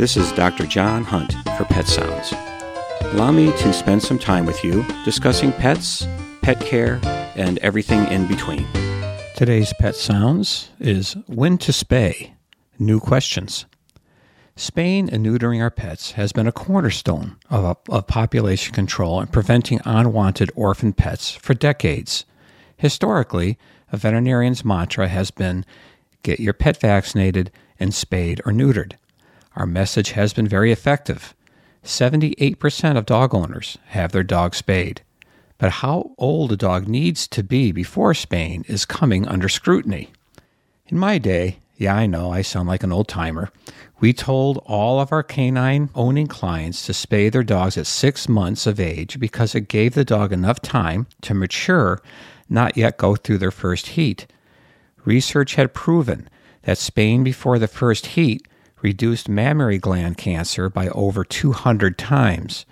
This is Dr. John Hunt for Pet Sounds. Allow me to spend some time with you discussing pets, pet care, and everything in between. Today's Pet Sounds is When to Spay New Questions. Spaying and neutering our pets has been a cornerstone of, of population control and preventing unwanted orphan pets for decades. Historically, a veterinarian's mantra has been get your pet vaccinated and spayed or neutered. Our message has been very effective. 78% of dog owners have their dog spayed. But how old a dog needs to be before spaying is coming under scrutiny. In my day, yeah, I know I sound like an old timer, we told all of our canine owning clients to spay their dogs at six months of age because it gave the dog enough time to mature, not yet go through their first heat. Research had proven that spaying before the first heat reduced mammary gland cancer by over 200 times.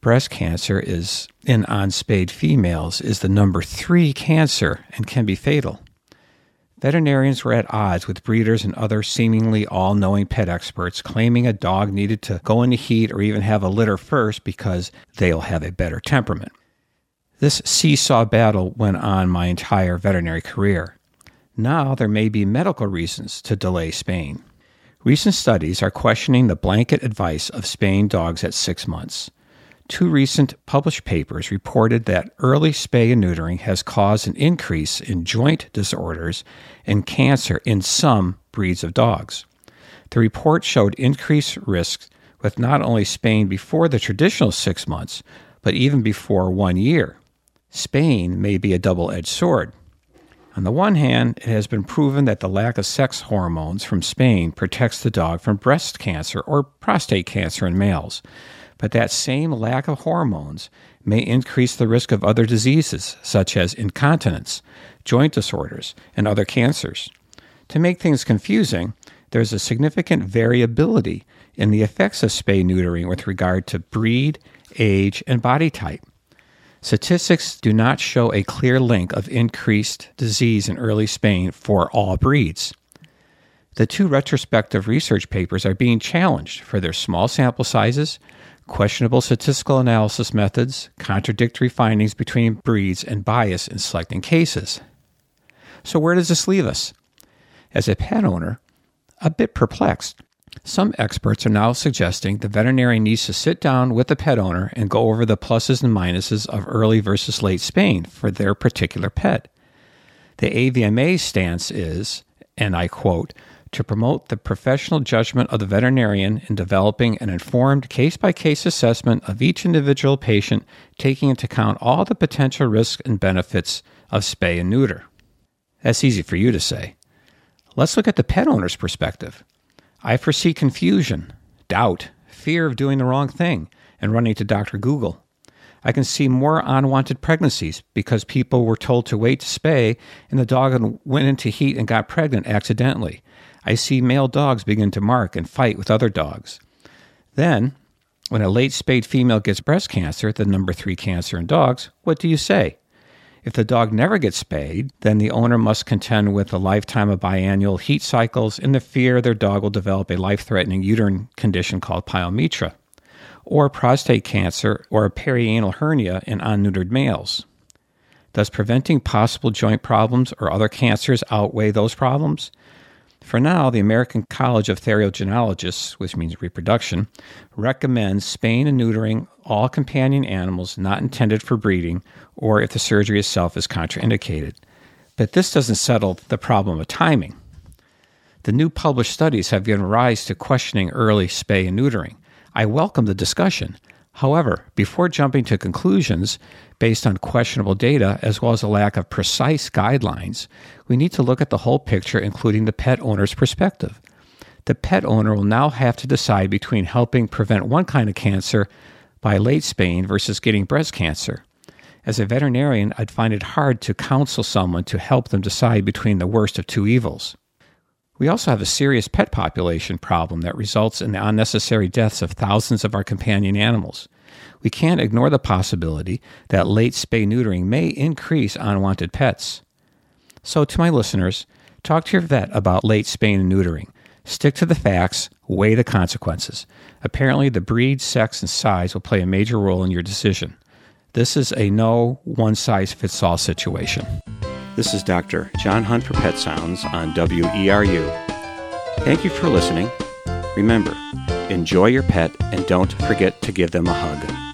Breast cancer is in unspayed females is the number 3 cancer and can be fatal. Veterinarians were at odds with breeders and other seemingly all knowing pet experts, claiming a dog needed to go into heat or even have a litter first because they'll have a better temperament. This seesaw battle went on my entire veterinary career. Now there may be medical reasons to delay spaying. Recent studies are questioning the blanket advice of spaying dogs at six months. Two recent published papers reported that early spay and neutering has caused an increase in joint disorders and cancer in some breeds of dogs. The report showed increased risks with not only spaying before the traditional six months, but even before one year. Spaying may be a double edged sword. On the one hand, it has been proven that the lack of sex hormones from spaying protects the dog from breast cancer or prostate cancer in males. But that same lack of hormones may increase the risk of other diseases, such as incontinence, joint disorders, and other cancers. To make things confusing, there's a significant variability in the effects of spay neutering with regard to breed, age, and body type. Statistics do not show a clear link of increased disease in early spaying for all breeds. The two retrospective research papers are being challenged for their small sample sizes, questionable statistical analysis methods, contradictory findings between breeds, and bias in selecting cases. So, where does this leave us? As a pet owner, a bit perplexed. Some experts are now suggesting the veterinarian needs to sit down with the pet owner and go over the pluses and minuses of early versus late spaying for their particular pet. The AVMA stance is, and I quote, to promote the professional judgment of the veterinarian in developing an informed case by case assessment of each individual patient, taking into account all the potential risks and benefits of spay and neuter. That's easy for you to say. Let's look at the pet owner's perspective. I foresee confusion, doubt, fear of doing the wrong thing, and running to Dr. Google. I can see more unwanted pregnancies because people were told to wait to spay and the dog went into heat and got pregnant accidentally. I see male dogs begin to mark and fight with other dogs. Then, when a late spayed female gets breast cancer, the number three cancer in dogs, what do you say? If the dog never gets spayed, then the owner must contend with a lifetime of biannual heat cycles and the fear their dog will develop a life threatening uterine condition called pyometra, or prostate cancer or a perianal hernia in unneutered males. Does preventing possible joint problems or other cancers outweigh those problems? For now, the American College of Theriogenologists, which means reproduction, recommends spaying and neutering all companion animals not intended for breeding or if the surgery itself is contraindicated. But this doesn't settle the problem of timing. The new published studies have given rise to questioning early spay and neutering. I welcome the discussion. However, before jumping to conclusions based on questionable data as well as a lack of precise guidelines, we need to look at the whole picture, including the pet owner's perspective. The pet owner will now have to decide between helping prevent one kind of cancer by late spaying versus getting breast cancer. As a veterinarian, I'd find it hard to counsel someone to help them decide between the worst of two evils. We also have a serious pet population problem that results in the unnecessary deaths of thousands of our companion animals. We can't ignore the possibility that late spay neutering may increase unwanted pets. So, to my listeners, talk to your vet about late spaying and neutering. Stick to the facts, weigh the consequences. Apparently, the breed, sex, and size will play a major role in your decision. This is a no one size fits all situation. This is Dr. John Hunt for Pet Sounds on WERU. Thank you for listening. Remember, enjoy your pet and don't forget to give them a hug.